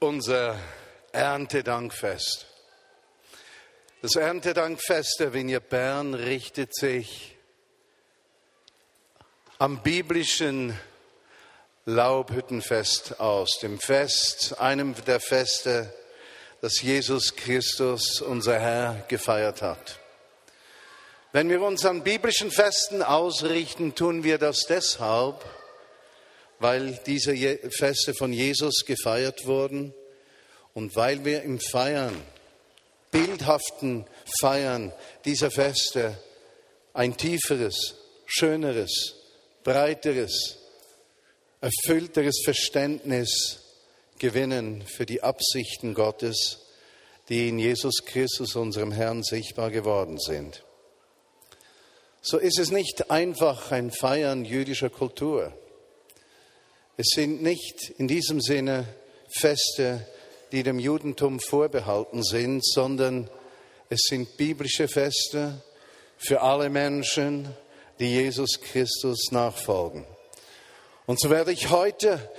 unser Erntedankfest. Das Erntedankfest der Vignette Bern richtet sich am biblischen Laubhüttenfest aus, dem Fest, einem der Feste, das Jesus Christus, unser Herr, gefeiert hat. Wenn wir uns an biblischen Festen ausrichten, tun wir das deshalb, weil diese Feste von Jesus gefeiert wurden und weil wir im Feiern, bildhaften Feiern dieser Feste ein tieferes, schöneres, breiteres, erfüllteres Verständnis gewinnen für die Absichten Gottes, die in Jesus Christus, unserem Herrn, sichtbar geworden sind. So ist es nicht einfach ein Feiern jüdischer Kultur. Es sind nicht in diesem Sinne Feste, die dem Judentum vorbehalten sind, sondern es sind biblische Feste für alle Menschen, die Jesus Christus nachfolgen. Und so werde ich heute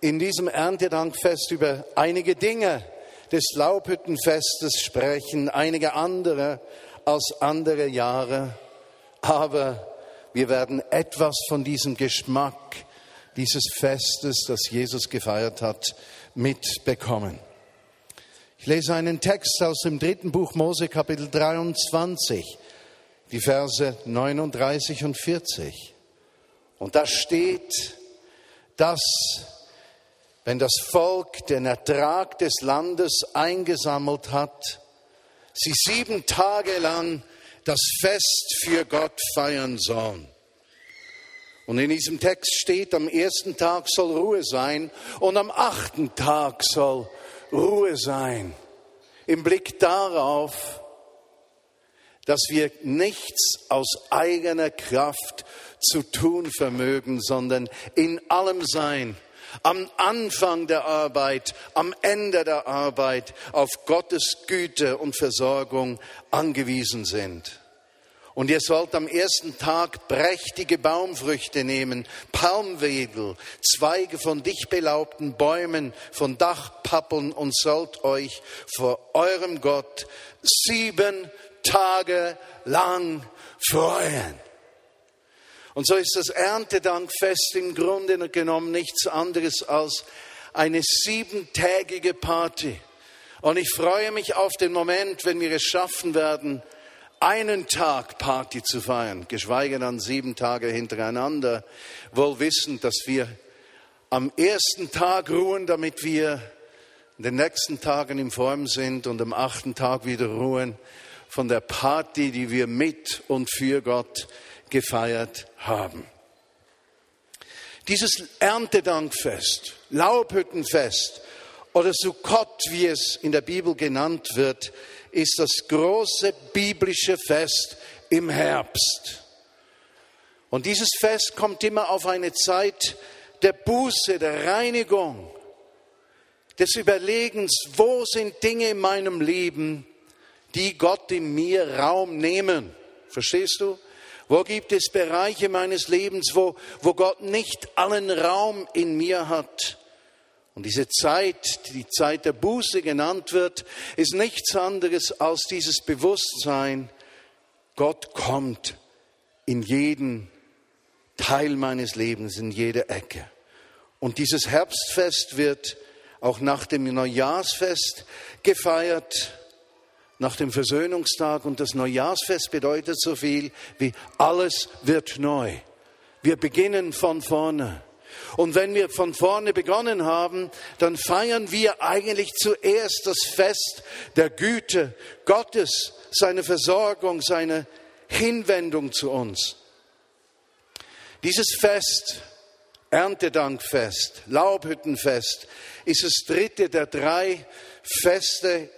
in diesem Erntedankfest über einige Dinge des Laubhüttenfestes sprechen, einige andere als andere Jahre, aber wir werden etwas von diesem Geschmack dieses Festes, das Jesus gefeiert hat, mitbekommen. Ich lese einen Text aus dem dritten Buch Mose, Kapitel 23, die Verse 39 und 40. Und da steht, dass wenn das Volk den Ertrag des Landes eingesammelt hat, sie sieben Tage lang das Fest für Gott feiern sollen. Und in diesem Text steht, am ersten Tag soll Ruhe sein und am achten Tag soll Ruhe sein. Im Blick darauf, dass wir nichts aus eigener Kraft zu tun vermögen, sondern in allem sein, am Anfang der Arbeit, am Ende der Arbeit auf Gottes Güte und Versorgung angewiesen sind. Und ihr sollt am ersten Tag prächtige Baumfrüchte nehmen, Palmwedel, Zweige von dicht belaubten Bäumen, von Dachpappeln und sollt euch vor eurem Gott sieben Tage lang freuen. Und so ist das Erntedankfest im Grunde genommen nichts anderes als eine siebentägige Party. Und ich freue mich auf den Moment, wenn wir es schaffen werden, einen Tag Party zu feiern, geschweige dann sieben Tage hintereinander, wohl wissend, dass wir am ersten Tag ruhen, damit wir in den nächsten Tagen in Form sind und am achten Tag wieder ruhen von der Party, die wir mit und für Gott gefeiert haben. Dieses Erntedankfest, Laubhüttenfest oder Sukkot, wie es in der Bibel genannt wird, ist das große biblische Fest im Herbst. Und dieses Fest kommt immer auf eine Zeit der Buße, der Reinigung, des Überlegens, wo sind Dinge in meinem Leben, die Gott in mir Raum nehmen. Verstehst du? Wo gibt es Bereiche meines Lebens, wo, wo Gott nicht allen Raum in mir hat? Und diese Zeit, die die Zeit der Buße genannt wird, ist nichts anderes als dieses Bewusstsein, Gott kommt in jeden Teil meines Lebens, in jede Ecke. Und dieses Herbstfest wird auch nach dem Neujahrsfest gefeiert, nach dem Versöhnungstag. Und das Neujahrsfest bedeutet so viel wie alles wird neu. Wir beginnen von vorne. Und wenn wir von vorne begonnen haben, dann feiern wir eigentlich zuerst das Fest der Güte Gottes, seine Versorgung, seine Hinwendung zu uns. Dieses Fest, Erntedankfest, Laubhüttenfest, ist das dritte der drei Feste,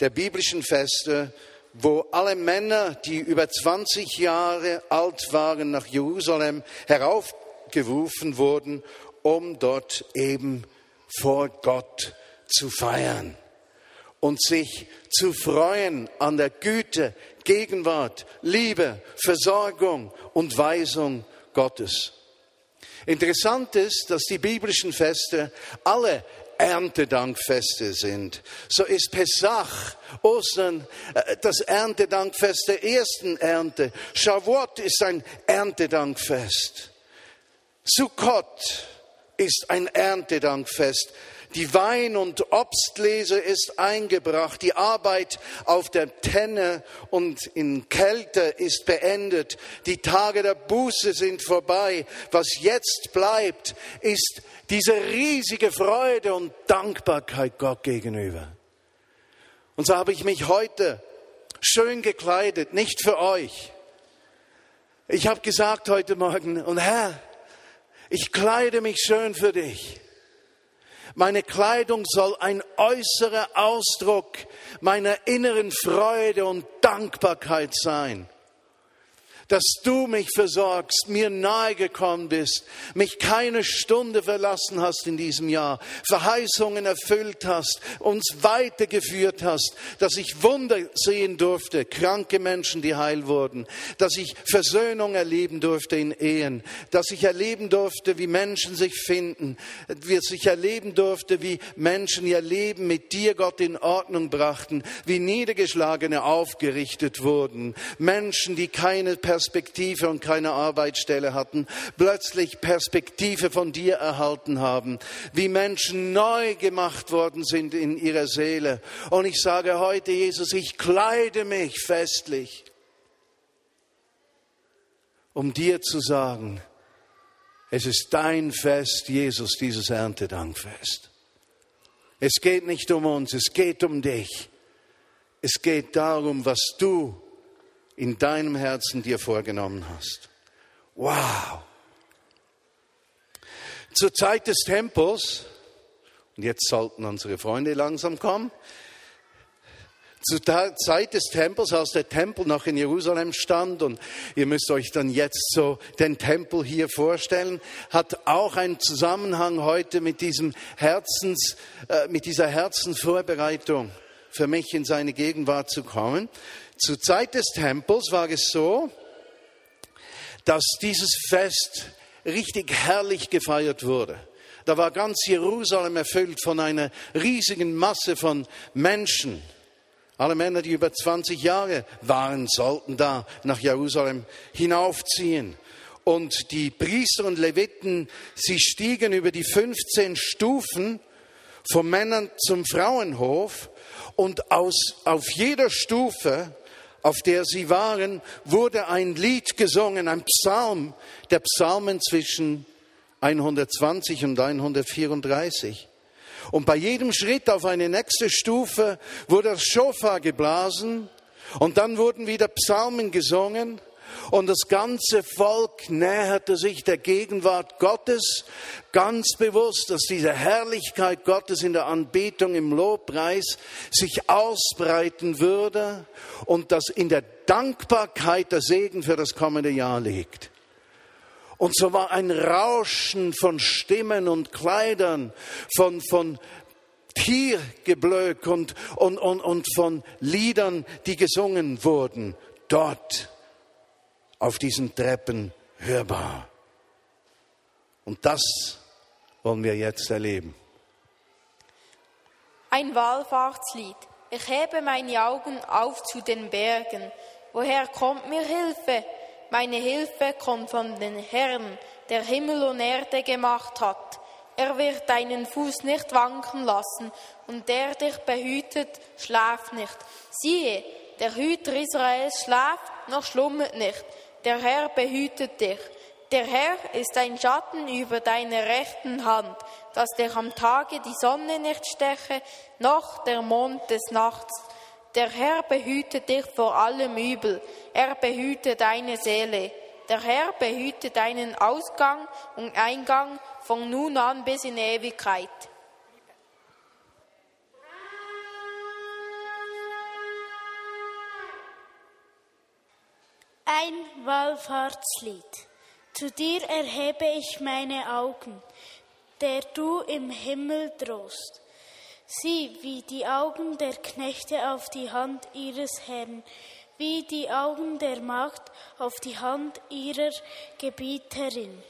der biblischen Feste, wo alle Männer, die über 20 Jahre alt waren, nach Jerusalem herauf gerufen wurden, um dort eben vor Gott zu feiern und sich zu freuen an der Güte, Gegenwart, Liebe, Versorgung und Weisung Gottes. Interessant ist, dass die biblischen Feste alle Erntedankfeste sind. So ist Pesach, Ostern, äh, das Erntedankfest der ersten Ernte. Shavuot ist ein Erntedankfest. Sukkot ist ein Erntedankfest. Die Wein- und Obstlese ist eingebracht. Die Arbeit auf der Tenne und in Kälte ist beendet. Die Tage der Buße sind vorbei. Was jetzt bleibt, ist diese riesige Freude und Dankbarkeit Gott gegenüber. Und so habe ich mich heute schön gekleidet, nicht für euch. Ich habe gesagt heute Morgen, und Herr, ich kleide mich schön für dich. Meine Kleidung soll ein äußerer Ausdruck meiner inneren Freude und Dankbarkeit sein dass du mich versorgst, mir nahe gekommen bist, mich keine Stunde verlassen hast in diesem Jahr, Verheißungen erfüllt hast, uns weitergeführt hast, dass ich Wunder sehen durfte, kranke Menschen, die heil wurden, dass ich Versöhnung erleben durfte in Ehen, dass ich erleben durfte, wie Menschen sich finden, dass ich erleben durfte, wie Menschen ihr Leben mit dir, Gott, in Ordnung brachten, wie Niedergeschlagene aufgerichtet wurden, Menschen, die keine Person Perspektive und keine Arbeitsstelle hatten, plötzlich Perspektive von dir erhalten haben, wie Menschen neu gemacht worden sind in ihrer Seele. Und ich sage heute, Jesus, ich kleide mich festlich, um dir zu sagen, es ist dein Fest, Jesus, dieses Erntedankfest. Es geht nicht um uns, es geht um dich. Es geht darum, was du in deinem Herzen dir vorgenommen hast. Wow! Zur Zeit des Tempels, und jetzt sollten unsere Freunde langsam kommen, zur Zeit des Tempels, als der Tempel noch in Jerusalem stand, und ihr müsst euch dann jetzt so den Tempel hier vorstellen, hat auch einen Zusammenhang heute mit diesem Herzens, äh, mit dieser Herzensvorbereitung für mich in seine Gegenwart zu kommen. Zur Zeit des Tempels war es so, dass dieses Fest richtig herrlich gefeiert wurde. Da war ganz Jerusalem erfüllt von einer riesigen Masse von Menschen. Alle Männer, die über 20 Jahre waren, sollten da nach Jerusalem hinaufziehen. Und die Priester und Leviten, sie stiegen über die 15 Stufen vom Männern zum Frauenhof und aus, auf jeder Stufe auf der sie waren, wurde ein Lied gesungen, ein Psalm, der Psalmen zwischen 120 und 134. Und bei jedem Schritt auf eine nächste Stufe wurde das Schofar geblasen und dann wurden wieder Psalmen gesungen und das ganze Volk näherte sich der Gegenwart Gottes ganz bewusst, dass diese Herrlichkeit Gottes in der Anbetung, im Lobpreis sich ausbreiten würde und dass in der Dankbarkeit der Segen für das kommende Jahr liegt. Und so war ein Rauschen von Stimmen und Kleidern, von, von Tiergeblök und, und, und, und von Liedern, die gesungen wurden, dort auf diesen Treppen hörbar. Und das wollen wir jetzt erleben. Ein Wallfahrtslied. Ich hebe meine Augen auf zu den Bergen. Woher kommt mir Hilfe? Meine Hilfe kommt von den Herrn, der Himmel und Erde gemacht hat. Er wird deinen Fuß nicht wanken lassen, und der dich behütet, schläft nicht. Siehe, der Hüter Israels schläft, noch schlummert nicht. Der Herr behütet dich. Der Herr ist ein Schatten über deine rechten Hand, dass dir am Tage die Sonne nicht steche, noch der Mond des Nachts. Der Herr behüte dich vor allem Übel, er behüte deine Seele. Der Herr behüte deinen Ausgang und Eingang von nun an bis in Ewigkeit. Ein Wallfahrtslied. Zu dir erhebe ich meine Augen, der du im Himmel drohst. Sieh, wie die Augen der Knechte auf die Hand ihres Herrn, wie die Augen der Magd auf die Hand ihrer Gebieterin.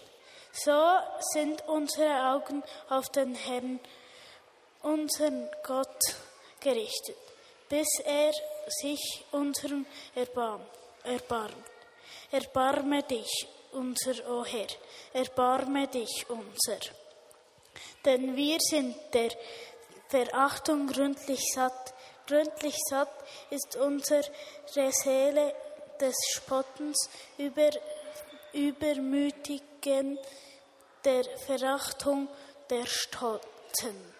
So sind unsere Augen auf den Herrn unseren Gott gerichtet, bis er sich unserem erbarmt. Erbarmt. Erbarme dich, unser O Herr, erbarme dich, unser. Denn wir sind der Verachtung gründlich satt. Gründlich satt ist unsere Seele des Spottens über, übermütigen, der Verachtung der Stolzen.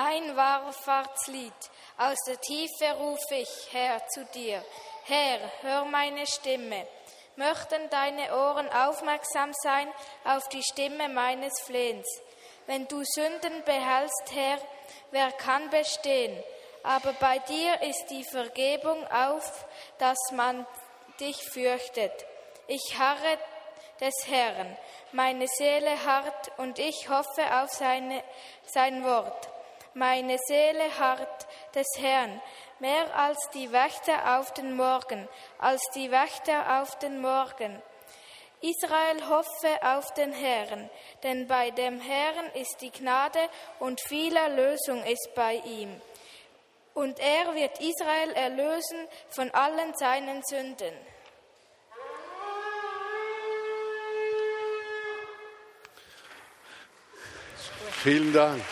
Ein Wallfahrtslied, aus der Tiefe rufe ich, Herr, zu dir. Herr, hör meine Stimme. Möchten deine Ohren aufmerksam sein auf die Stimme meines Flehens. Wenn du Sünden behältst, Herr, wer kann bestehen? Aber bei dir ist die Vergebung auf, dass man dich fürchtet. Ich harre des Herrn, meine Seele harrt und ich hoffe auf seine, sein Wort. Meine Seele harrt des Herrn, mehr als die Wächter auf den Morgen, als die Wächter auf den Morgen. Israel hoffe auf den Herrn, denn bei dem Herrn ist die Gnade und viel Erlösung ist bei ihm. Und er wird Israel erlösen von allen seinen Sünden. Vielen Dank.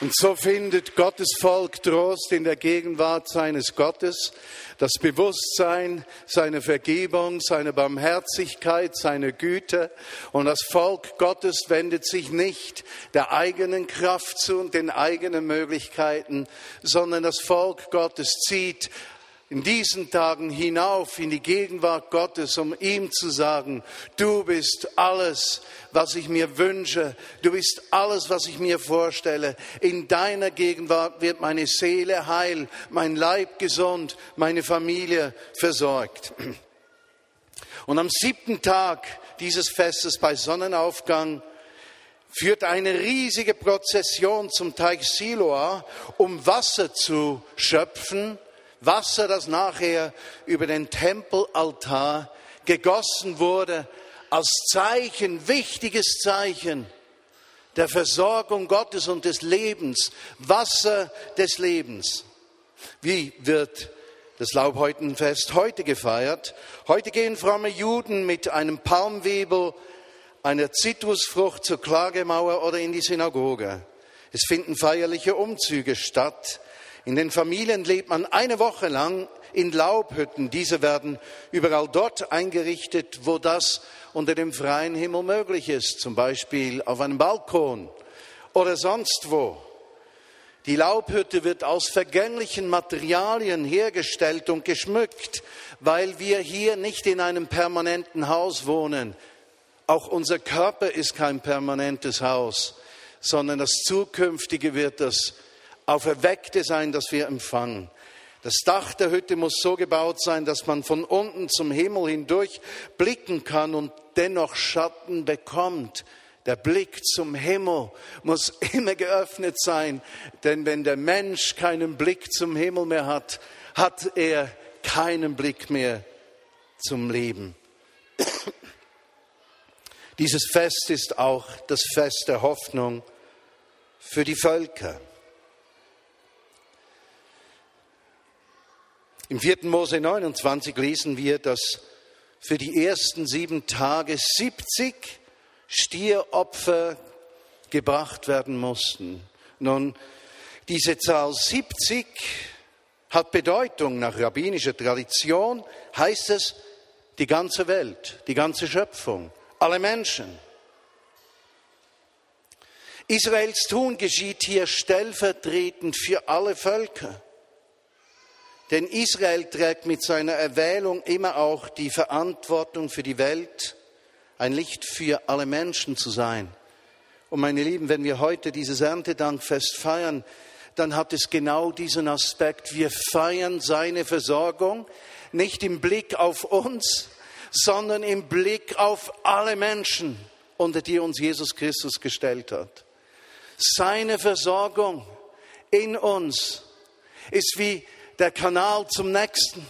Und so findet Gottes Volk Trost in der Gegenwart seines Gottes, das Bewusstsein seiner Vergebung, seiner Barmherzigkeit, seiner Güte. Und das Volk Gottes wendet sich nicht der eigenen Kraft zu und den eigenen Möglichkeiten, sondern das Volk Gottes zieht in diesen Tagen hinauf in die Gegenwart Gottes, um ihm zu sagen, du bist alles, was ich mir wünsche, du bist alles, was ich mir vorstelle. In deiner Gegenwart wird meine Seele heil, mein Leib gesund, meine Familie versorgt. Und am siebten Tag dieses Festes bei Sonnenaufgang führt eine riesige Prozession zum Teich Siloa, um Wasser zu schöpfen Wasser, das nachher über den Tempelaltar gegossen wurde, als Zeichen, wichtiges Zeichen der Versorgung Gottes und des Lebens, Wasser des Lebens. Wie wird das Laubhäutenfest heute gefeiert? Heute gehen fromme Juden mit einem Palmwebel, einer Zitrusfrucht zur Klagemauer oder in die Synagoge. Es finden feierliche Umzüge statt. In den Familien lebt man eine Woche lang in Laubhütten. Diese werden überall dort eingerichtet, wo das unter dem freien Himmel möglich ist, zum Beispiel auf einem Balkon oder sonst wo. Die Laubhütte wird aus vergänglichen Materialien hergestellt und geschmückt, weil wir hier nicht in einem permanenten Haus wohnen. Auch unser Körper ist kein permanentes Haus, sondern das Zukünftige wird das Auferweckte sein, das wir empfangen. Das Dach der Hütte muss so gebaut sein, dass man von unten zum Himmel hindurch blicken kann und dennoch Schatten bekommt. Der Blick zum Himmel muss immer geöffnet sein, denn wenn der Mensch keinen Blick zum Himmel mehr hat, hat er keinen Blick mehr zum Leben. Dieses Fest ist auch das Fest der Hoffnung für die Völker. Im 4. Mose 29 lesen wir, dass für die ersten sieben Tage 70 Stieropfer gebracht werden mussten. Nun, diese Zahl 70 hat Bedeutung nach rabbinischer Tradition, heißt es die ganze Welt, die ganze Schöpfung, alle Menschen. Israels Tun geschieht hier stellvertretend für alle Völker. Denn Israel trägt mit seiner Erwählung immer auch die Verantwortung für die Welt, ein Licht für alle Menschen zu sein. Und meine Lieben, wenn wir heute dieses Erntedankfest feiern, dann hat es genau diesen Aspekt. Wir feiern seine Versorgung nicht im Blick auf uns, sondern im Blick auf alle Menschen, unter die uns Jesus Christus gestellt hat. Seine Versorgung in uns ist wie der Kanal zum nächsten.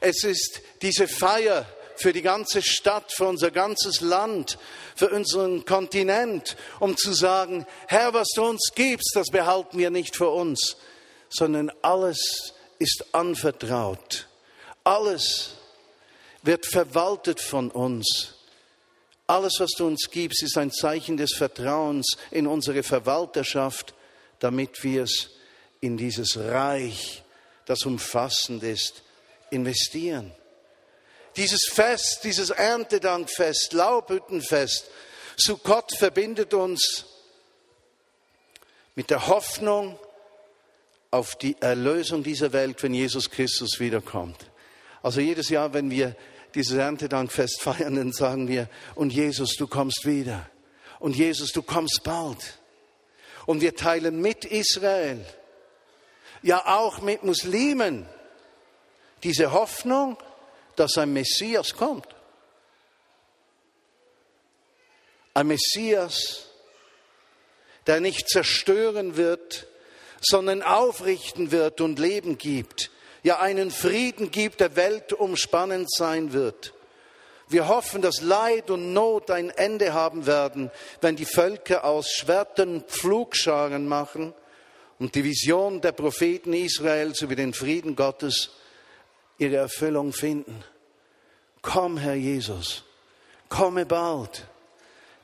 Es ist diese Feier für die ganze Stadt, für unser ganzes Land, für unseren Kontinent, um zu sagen, Herr, was du uns gibst, das behalten wir nicht für uns, sondern alles ist anvertraut. Alles wird verwaltet von uns. Alles, was du uns gibst, ist ein Zeichen des Vertrauens in unsere Verwalterschaft, damit wir es in dieses Reich, das umfassend ist, investieren. Dieses Fest, dieses Erntedankfest, Laubhüttenfest, Sukkot verbindet uns mit der Hoffnung auf die Erlösung dieser Welt, wenn Jesus Christus wiederkommt. Also jedes Jahr, wenn wir dieses Erntedankfest feiern, dann sagen wir, und Jesus, du kommst wieder. Und Jesus, du kommst bald. Und wir teilen mit Israel, ja auch mit Muslimen, diese Hoffnung, dass ein Messias kommt. Ein Messias, der nicht zerstören wird, sondern aufrichten wird und Leben gibt, ja einen Frieden gibt, der weltumspannend sein wird. Wir hoffen, dass Leid und Not ein Ende haben werden, wenn die Völker aus Schwertern Pflugscharen machen und die Vision der Propheten Israels über den Frieden Gottes ihre Erfüllung finden. Komm, Herr Jesus, komme bald.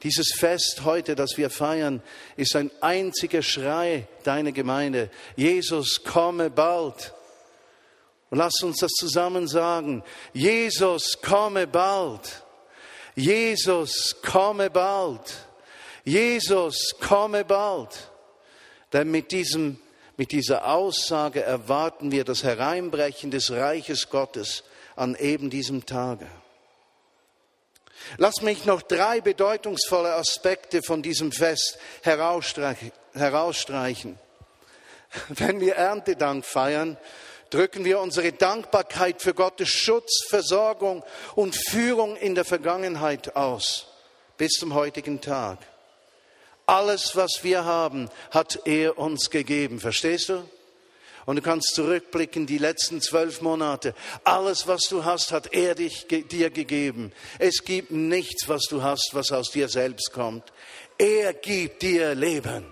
Dieses Fest heute, das wir feiern, ist ein einziger Schrei deiner Gemeinde. Jesus, komme bald. Und lass uns das zusammen sagen. Jesus, komme bald. Jesus, komme bald. Jesus, komme bald. Denn mit diesem mit dieser Aussage erwarten wir das Hereinbrechen des Reiches Gottes an eben diesem Tage. Lass mich noch drei bedeutungsvolle Aspekte von diesem Fest herausstreichen. Wenn wir Erntedank feiern, drücken wir unsere Dankbarkeit für Gottes Schutz, Versorgung und Führung in der Vergangenheit aus, bis zum heutigen Tag. Alles, was wir haben, hat er uns gegeben. Verstehst du? Und du kannst zurückblicken, die letzten zwölf Monate. Alles, was du hast, hat er dich, dir gegeben. Es gibt nichts, was du hast, was aus dir selbst kommt. Er gibt dir Leben.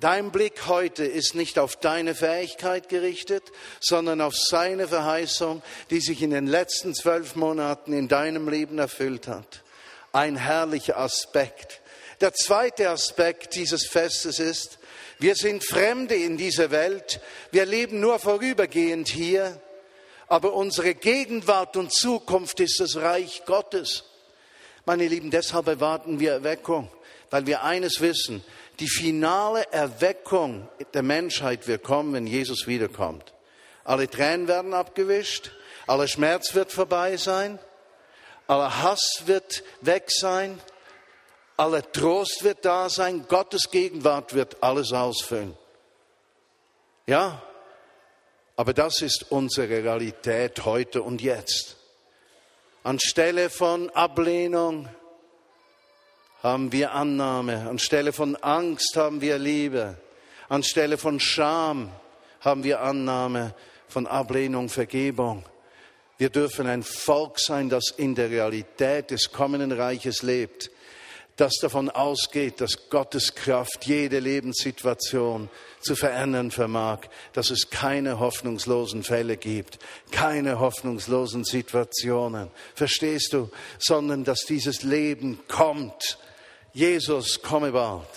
Dein Blick heute ist nicht auf deine Fähigkeit gerichtet, sondern auf seine Verheißung, die sich in den letzten zwölf Monaten in deinem Leben erfüllt hat. Ein herrlicher Aspekt der zweite Aspekt dieses Festes ist, wir sind Fremde in dieser Welt, wir leben nur vorübergehend hier, aber unsere Gegenwart und Zukunft ist das Reich Gottes. Meine Lieben, deshalb erwarten wir Erweckung, weil wir eines wissen, die finale Erweckung der Menschheit wird kommen, wenn Jesus wiederkommt. Alle Tränen werden abgewischt, aller Schmerz wird vorbei sein, aller Hass wird weg sein, Aller Trost wird da sein, Gottes Gegenwart wird alles ausfüllen. Ja, aber das ist unsere Realität heute und jetzt. Anstelle von Ablehnung haben wir Annahme, anstelle von Angst haben wir Liebe, anstelle von Scham haben wir Annahme, von Ablehnung Vergebung. Wir dürfen ein Volk sein, das in der Realität des kommenden Reiches lebt das davon ausgeht, dass Gottes Kraft jede Lebenssituation zu verändern vermag, dass es keine hoffnungslosen Fälle gibt, keine hoffnungslosen Situationen. Verstehst du? Sondern dass dieses Leben kommt. Jesus, komme bald.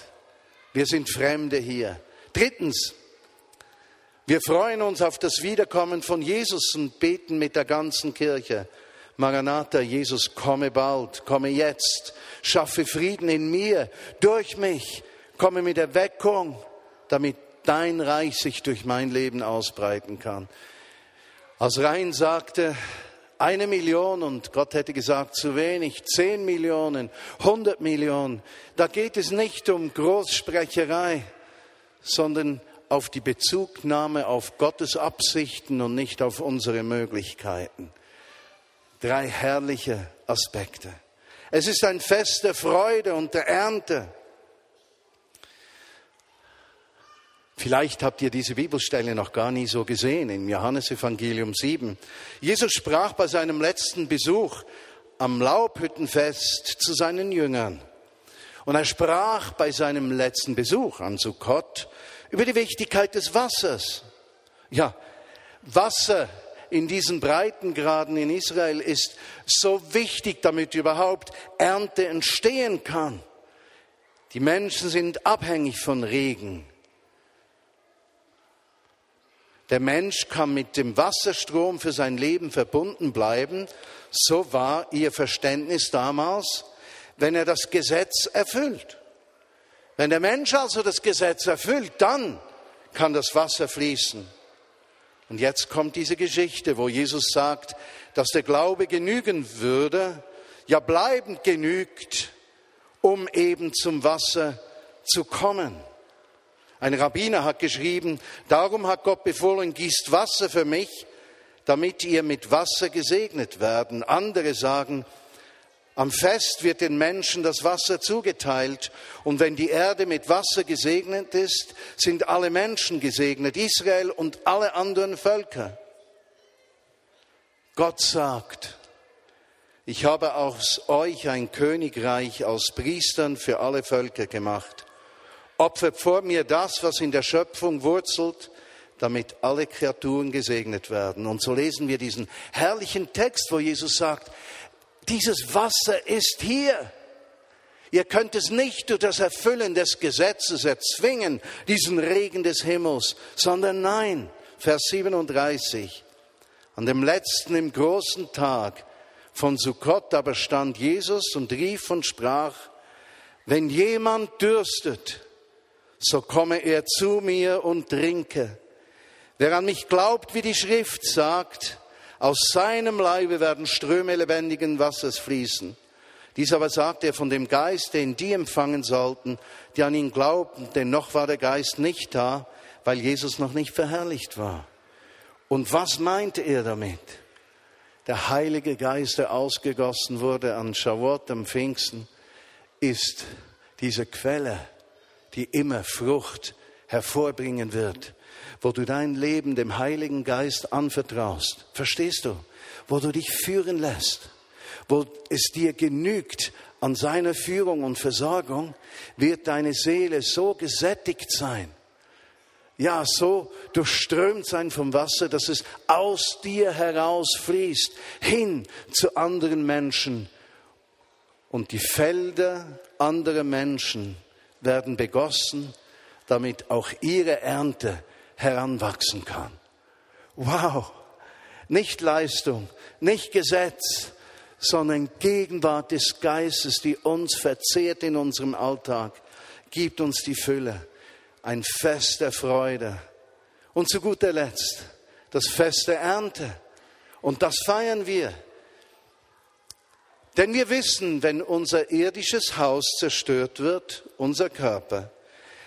Wir sind Fremde hier. Drittens, wir freuen uns auf das Wiederkommen von Jesus und beten mit der ganzen Kirche. Maranatha, Jesus, komme bald, komme jetzt, schaffe Frieden in mir, durch mich, komme mit Erweckung, damit dein Reich sich durch mein Leben ausbreiten kann. Als Rhein sagte, eine Million und Gott hätte gesagt, zu wenig, zehn Millionen, hundert Millionen, da geht es nicht um Großsprecherei, sondern auf die Bezugnahme auf Gottes Absichten und nicht auf unsere Möglichkeiten. Drei herrliche Aspekte. Es ist ein Fest der Freude und der Ernte. Vielleicht habt ihr diese Bibelstelle noch gar nie so gesehen im Johannesevangelium 7. Jesus sprach bei seinem letzten Besuch am Laubhüttenfest zu seinen Jüngern. Und er sprach bei seinem letzten Besuch an Sukkot über die Wichtigkeit des Wassers. Ja, Wasser in diesen Breitengraden in Israel ist so wichtig, damit überhaupt Ernte entstehen kann. Die Menschen sind abhängig von Regen. Der Mensch kann mit dem Wasserstrom für sein Leben verbunden bleiben. So war ihr Verständnis damals, wenn er das Gesetz erfüllt. Wenn der Mensch also das Gesetz erfüllt, dann kann das Wasser fließen. Und jetzt kommt diese Geschichte, wo Jesus sagt, dass der Glaube genügen würde, ja bleibend genügt, um eben zum Wasser zu kommen. Ein Rabbiner hat geschrieben, darum hat Gott befohlen, gießt Wasser für mich, damit ihr mit Wasser gesegnet werden. Andere sagen, am Fest wird den Menschen das Wasser zugeteilt und wenn die Erde mit Wasser gesegnet ist, sind alle Menschen gesegnet, Israel und alle anderen Völker. Gott sagt, ich habe aus euch ein Königreich aus Priestern für alle Völker gemacht opfert vor mir das, was in der Schöpfung wurzelt, damit alle Kreaturen gesegnet werden. Und so lesen wir diesen herrlichen Text, wo Jesus sagt, dieses Wasser ist hier. Ihr könnt es nicht durch das Erfüllen des Gesetzes erzwingen, diesen Regen des Himmels, sondern nein, Vers 37, an dem letzten im großen Tag von Sukkot aber stand Jesus und rief und sprach, wenn jemand dürstet, so komme er zu mir und trinke. Wer an mich glaubt, wie die Schrift sagt, aus seinem Leibe werden Ströme lebendigen Wassers fließen. Dies aber sagt er von dem Geist, den die empfangen sollten, die an ihn glaubten, denn noch war der Geist nicht da, weil Jesus noch nicht verherrlicht war. Und was meinte er damit? Der Heilige Geist, der ausgegossen wurde an Shavuot am Pfingsten, ist diese Quelle die immer Frucht hervorbringen wird, wo du dein Leben dem Heiligen Geist anvertraust. Verstehst du? Wo du dich führen lässt, wo es dir genügt an seiner Führung und Versorgung, wird deine Seele so gesättigt sein, ja, so durchströmt sein vom Wasser, dass es aus dir herausfließt, hin zu anderen Menschen und die Felder anderer Menschen werden begossen, damit auch ihre Ernte heranwachsen kann. Wow! Nicht Leistung, nicht Gesetz, sondern Gegenwart des Geistes, die uns verzehrt in unserem Alltag, gibt uns die Fülle, ein Fest der Freude. Und zu guter Letzt das Fest der Ernte. Und das feiern wir. Denn wir wissen, wenn unser irdisches Haus zerstört wird, unser Körper,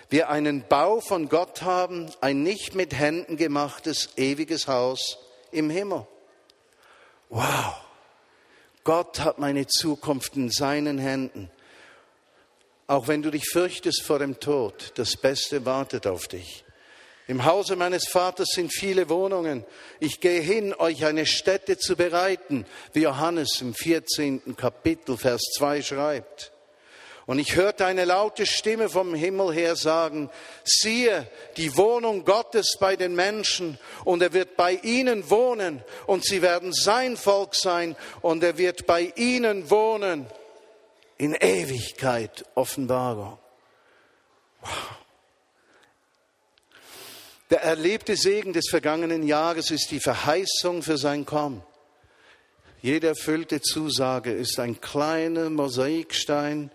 wir einen Bau von Gott haben, ein nicht mit Händen gemachtes ewiges Haus im Himmel. Wow, Gott hat meine Zukunft in seinen Händen. Auch wenn du dich fürchtest vor dem Tod, das Beste wartet auf dich. Im Hause meines Vaters sind viele Wohnungen. Ich gehe hin, euch eine Stätte zu bereiten, wie Johannes im 14. Kapitel, Vers 2 schreibt. Und ich hörte eine laute Stimme vom Himmel her sagen, siehe, die Wohnung Gottes bei den Menschen, und er wird bei ihnen wohnen, und sie werden sein Volk sein, und er wird bei ihnen wohnen in Ewigkeit Offenbarung. Wow. Der erlebte Segen des vergangenen Jahres ist die Verheißung für sein Kommen. Jede erfüllte Zusage ist ein kleiner Mosaikstein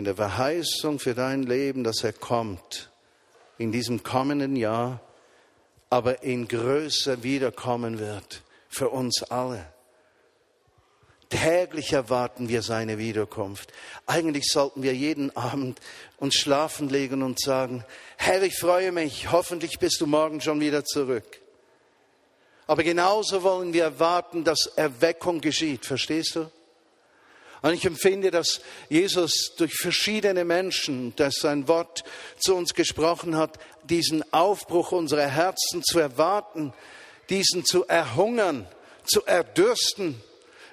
in der Verheißung für dein Leben, dass er kommt in diesem kommenden Jahr, aber in größer wiederkommen wird für uns alle. Täglich erwarten wir seine Wiederkunft. Eigentlich sollten wir jeden Abend uns schlafen legen und sagen, Herr, ich freue mich, hoffentlich bist du morgen schon wieder zurück. Aber genauso wollen wir erwarten, dass Erweckung geschieht, verstehst du? Und ich empfinde, dass Jesus durch verschiedene Menschen, dass sein Wort zu uns gesprochen hat, diesen Aufbruch unserer Herzen zu erwarten, diesen zu erhungern, zu erdürsten,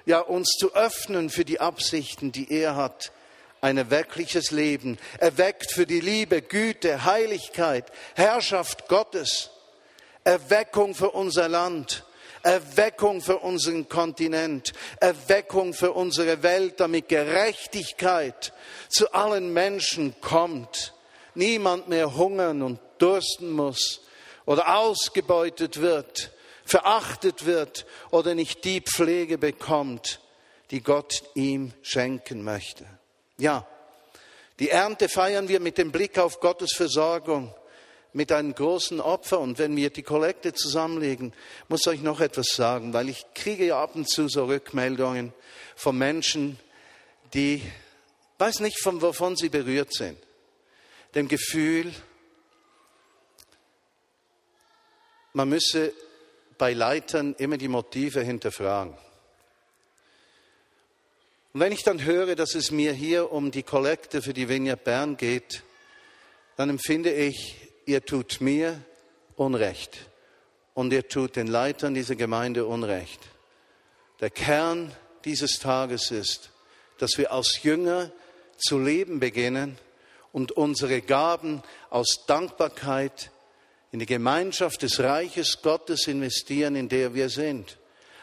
ja uns zu öffnen für die Absichten, die er hat. Ein erweckliches Leben, erweckt für die Liebe, Güte, Heiligkeit, Herrschaft Gottes, Erweckung für unser Land, Erweckung für unseren Kontinent, Erweckung für unsere Welt, damit Gerechtigkeit zu allen Menschen kommt. Niemand mehr hungern und dursten muss oder ausgebeutet wird, verachtet wird oder nicht die Pflege bekommt, die Gott ihm schenken möchte. Ja, die Ernte feiern wir mit dem Blick auf Gottes Versorgung mit einem großen Opfer. Und wenn wir die Kollekte zusammenlegen, muss ich euch noch etwas sagen, weil ich kriege ja ab und zu so Rückmeldungen von Menschen, die weiß nicht, von wovon sie berührt sind. Dem Gefühl, man müsse bei Leitern immer die Motive hinterfragen. Und wenn ich dann höre, dass es mir hier um die Kollekte für die Vineyard Bern geht, dann empfinde ich, ihr tut mir Unrecht und ihr tut den Leitern dieser Gemeinde Unrecht. Der Kern dieses Tages ist, dass wir als Jünger zu leben beginnen und unsere Gaben aus Dankbarkeit in die Gemeinschaft des Reiches Gottes investieren, in der wir sind.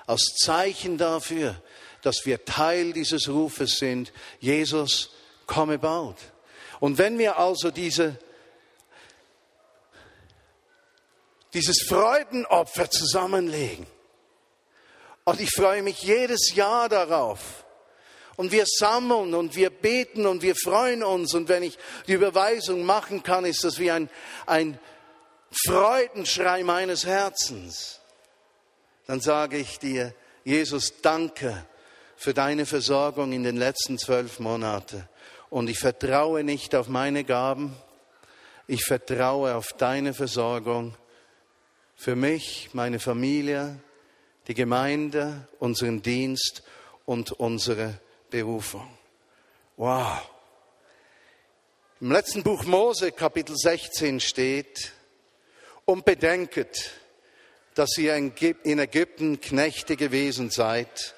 Als Zeichen dafür, dass wir Teil dieses Rufes sind, Jesus, komme bald. Und wenn wir also diese dieses Freudenopfer zusammenlegen. Und ich freue mich jedes Jahr darauf. Und wir sammeln und wir beten und wir freuen uns. Und wenn ich die Überweisung machen kann, ist das wie ein, ein Freudenschrei meines Herzens. Dann sage ich dir, Jesus, danke für deine Versorgung in den letzten zwölf Monaten. Und ich vertraue nicht auf meine Gaben, ich vertraue auf deine Versorgung für mich, meine Familie, die Gemeinde, unseren Dienst und unsere Berufung. Wow. Im letzten Buch Mose, Kapitel 16 steht, und bedenket, dass ihr in Ägypten Knechte gewesen seid.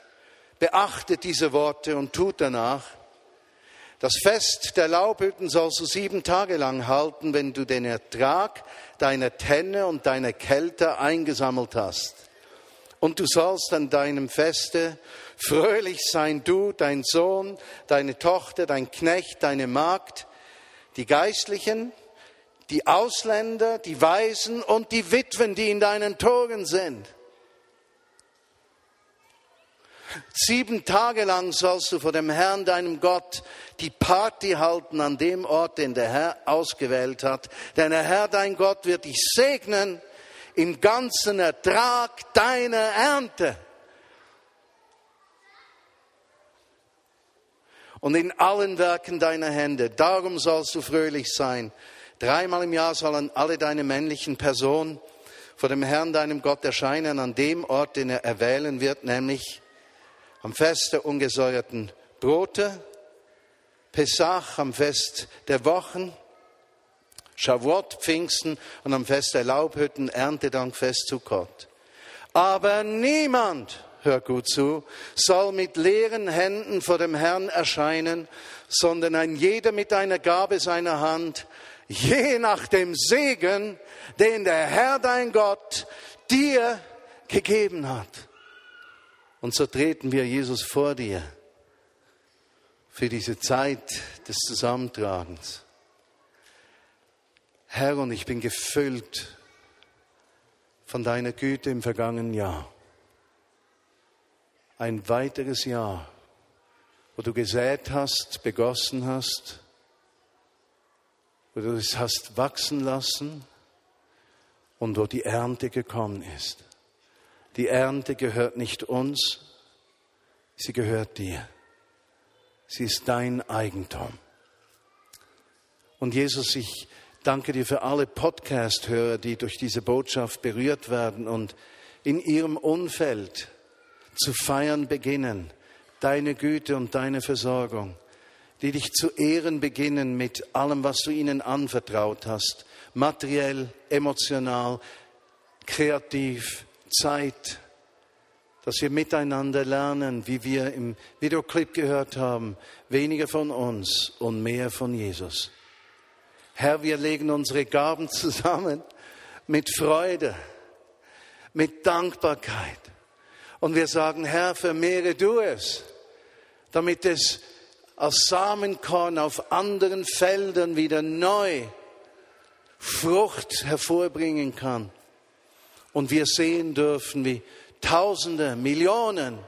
Beachtet diese Worte und tut danach. Das Fest der Laubhütten sollst du sieben Tage lang halten, wenn du den Ertrag deiner Tenne und deiner Kälte eingesammelt hast. Und du sollst an deinem Feste fröhlich sein, du, dein Sohn, deine Tochter, dein Knecht, deine Magd, die Geistlichen, die Ausländer, die Waisen und die Witwen, die in deinen Toren sind. Sieben Tage lang sollst du vor dem Herrn, deinem Gott, die Party halten an dem Ort, den der Herr ausgewählt hat. Denn der Herr, dein Gott, wird dich segnen im ganzen Ertrag deiner Ernte. Und in allen Werken deiner Hände. Darum sollst du fröhlich sein. Dreimal im Jahr sollen alle deine männlichen Personen vor dem Herrn, deinem Gott, erscheinen an dem Ort, den er erwählen wird, nämlich am Fest der ungesäuerten Brote, Pesach am Fest der Wochen, Shavuot, Pfingsten und am Fest der Laubhütten, Erntedankfest zu Gott. Aber niemand, hör gut zu, soll mit leeren Händen vor dem Herrn erscheinen, sondern ein jeder mit einer Gabe seiner Hand, je nach dem Segen, den der Herr dein Gott dir gegeben hat. Und so treten wir Jesus vor dir für diese Zeit des Zusammentragens. Herr, und ich bin gefüllt von deiner Güte im vergangenen Jahr. Ein weiteres Jahr, wo du gesät hast, begossen hast, wo du es hast wachsen lassen und wo die Ernte gekommen ist. Die Ernte gehört nicht uns, sie gehört dir. Sie ist dein Eigentum. Und Jesus, ich danke dir für alle Podcast-Hörer, die durch diese Botschaft berührt werden und in ihrem Umfeld zu feiern beginnen. deine Güte und deine Versorgung, die dich zu ehren beginnen mit allem, was du ihnen anvertraut hast, materiell, emotional, kreativ, Zeit, dass wir miteinander lernen, wie wir im Videoclip gehört haben, weniger von uns und mehr von Jesus. Herr, wir legen unsere Gaben zusammen mit Freude, mit Dankbarkeit. Und wir sagen, Herr, vermehre du es, damit es als Samenkorn auf anderen Feldern wieder neu Frucht hervorbringen kann. Und wir sehen dürfen, wie Tausende, Millionen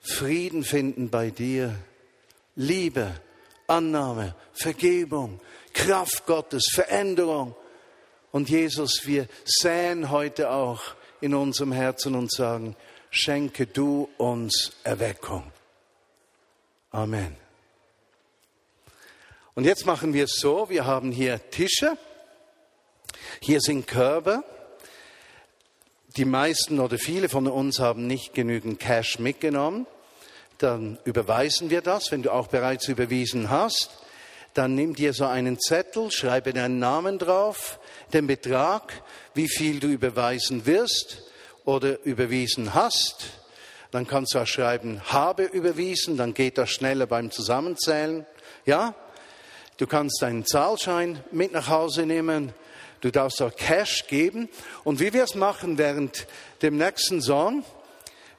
Frieden finden bei dir, Liebe, Annahme, Vergebung, Kraft Gottes, Veränderung. Und Jesus, wir säen heute auch in unserem Herzen und sagen, schenke du uns Erweckung. Amen. Und jetzt machen wir es so, wir haben hier Tische, hier sind Körbe. Die meisten oder viele von uns haben nicht genügend Cash mitgenommen. Dann überweisen wir das. Wenn du auch bereits überwiesen hast, dann nimm dir so einen Zettel, schreibe deinen Namen drauf, den Betrag, wie viel du überweisen wirst oder überwiesen hast. Dann kannst du auch schreiben, habe überwiesen, dann geht das schneller beim Zusammenzählen. Ja? Du kannst deinen Zahlschein mit nach Hause nehmen Du darfst auch Cash geben. Und wie wir es machen während dem nächsten Song,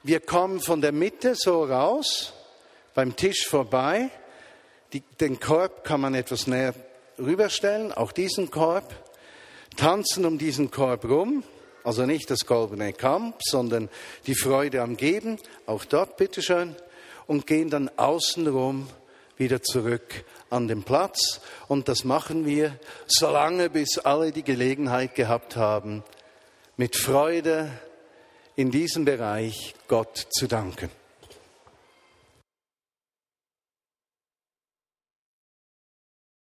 wir kommen von der Mitte so raus, beim Tisch vorbei. Die, den Korb kann man etwas näher rüberstellen, auch diesen Korb. Tanzen um diesen Korb rum, also nicht das goldene Kamp, sondern die Freude am Geben, auch dort bitteschön, und gehen dann außen rum wieder zurück an den Platz. Und das machen wir solange, bis alle die Gelegenheit gehabt haben, mit Freude in diesem Bereich Gott zu danken.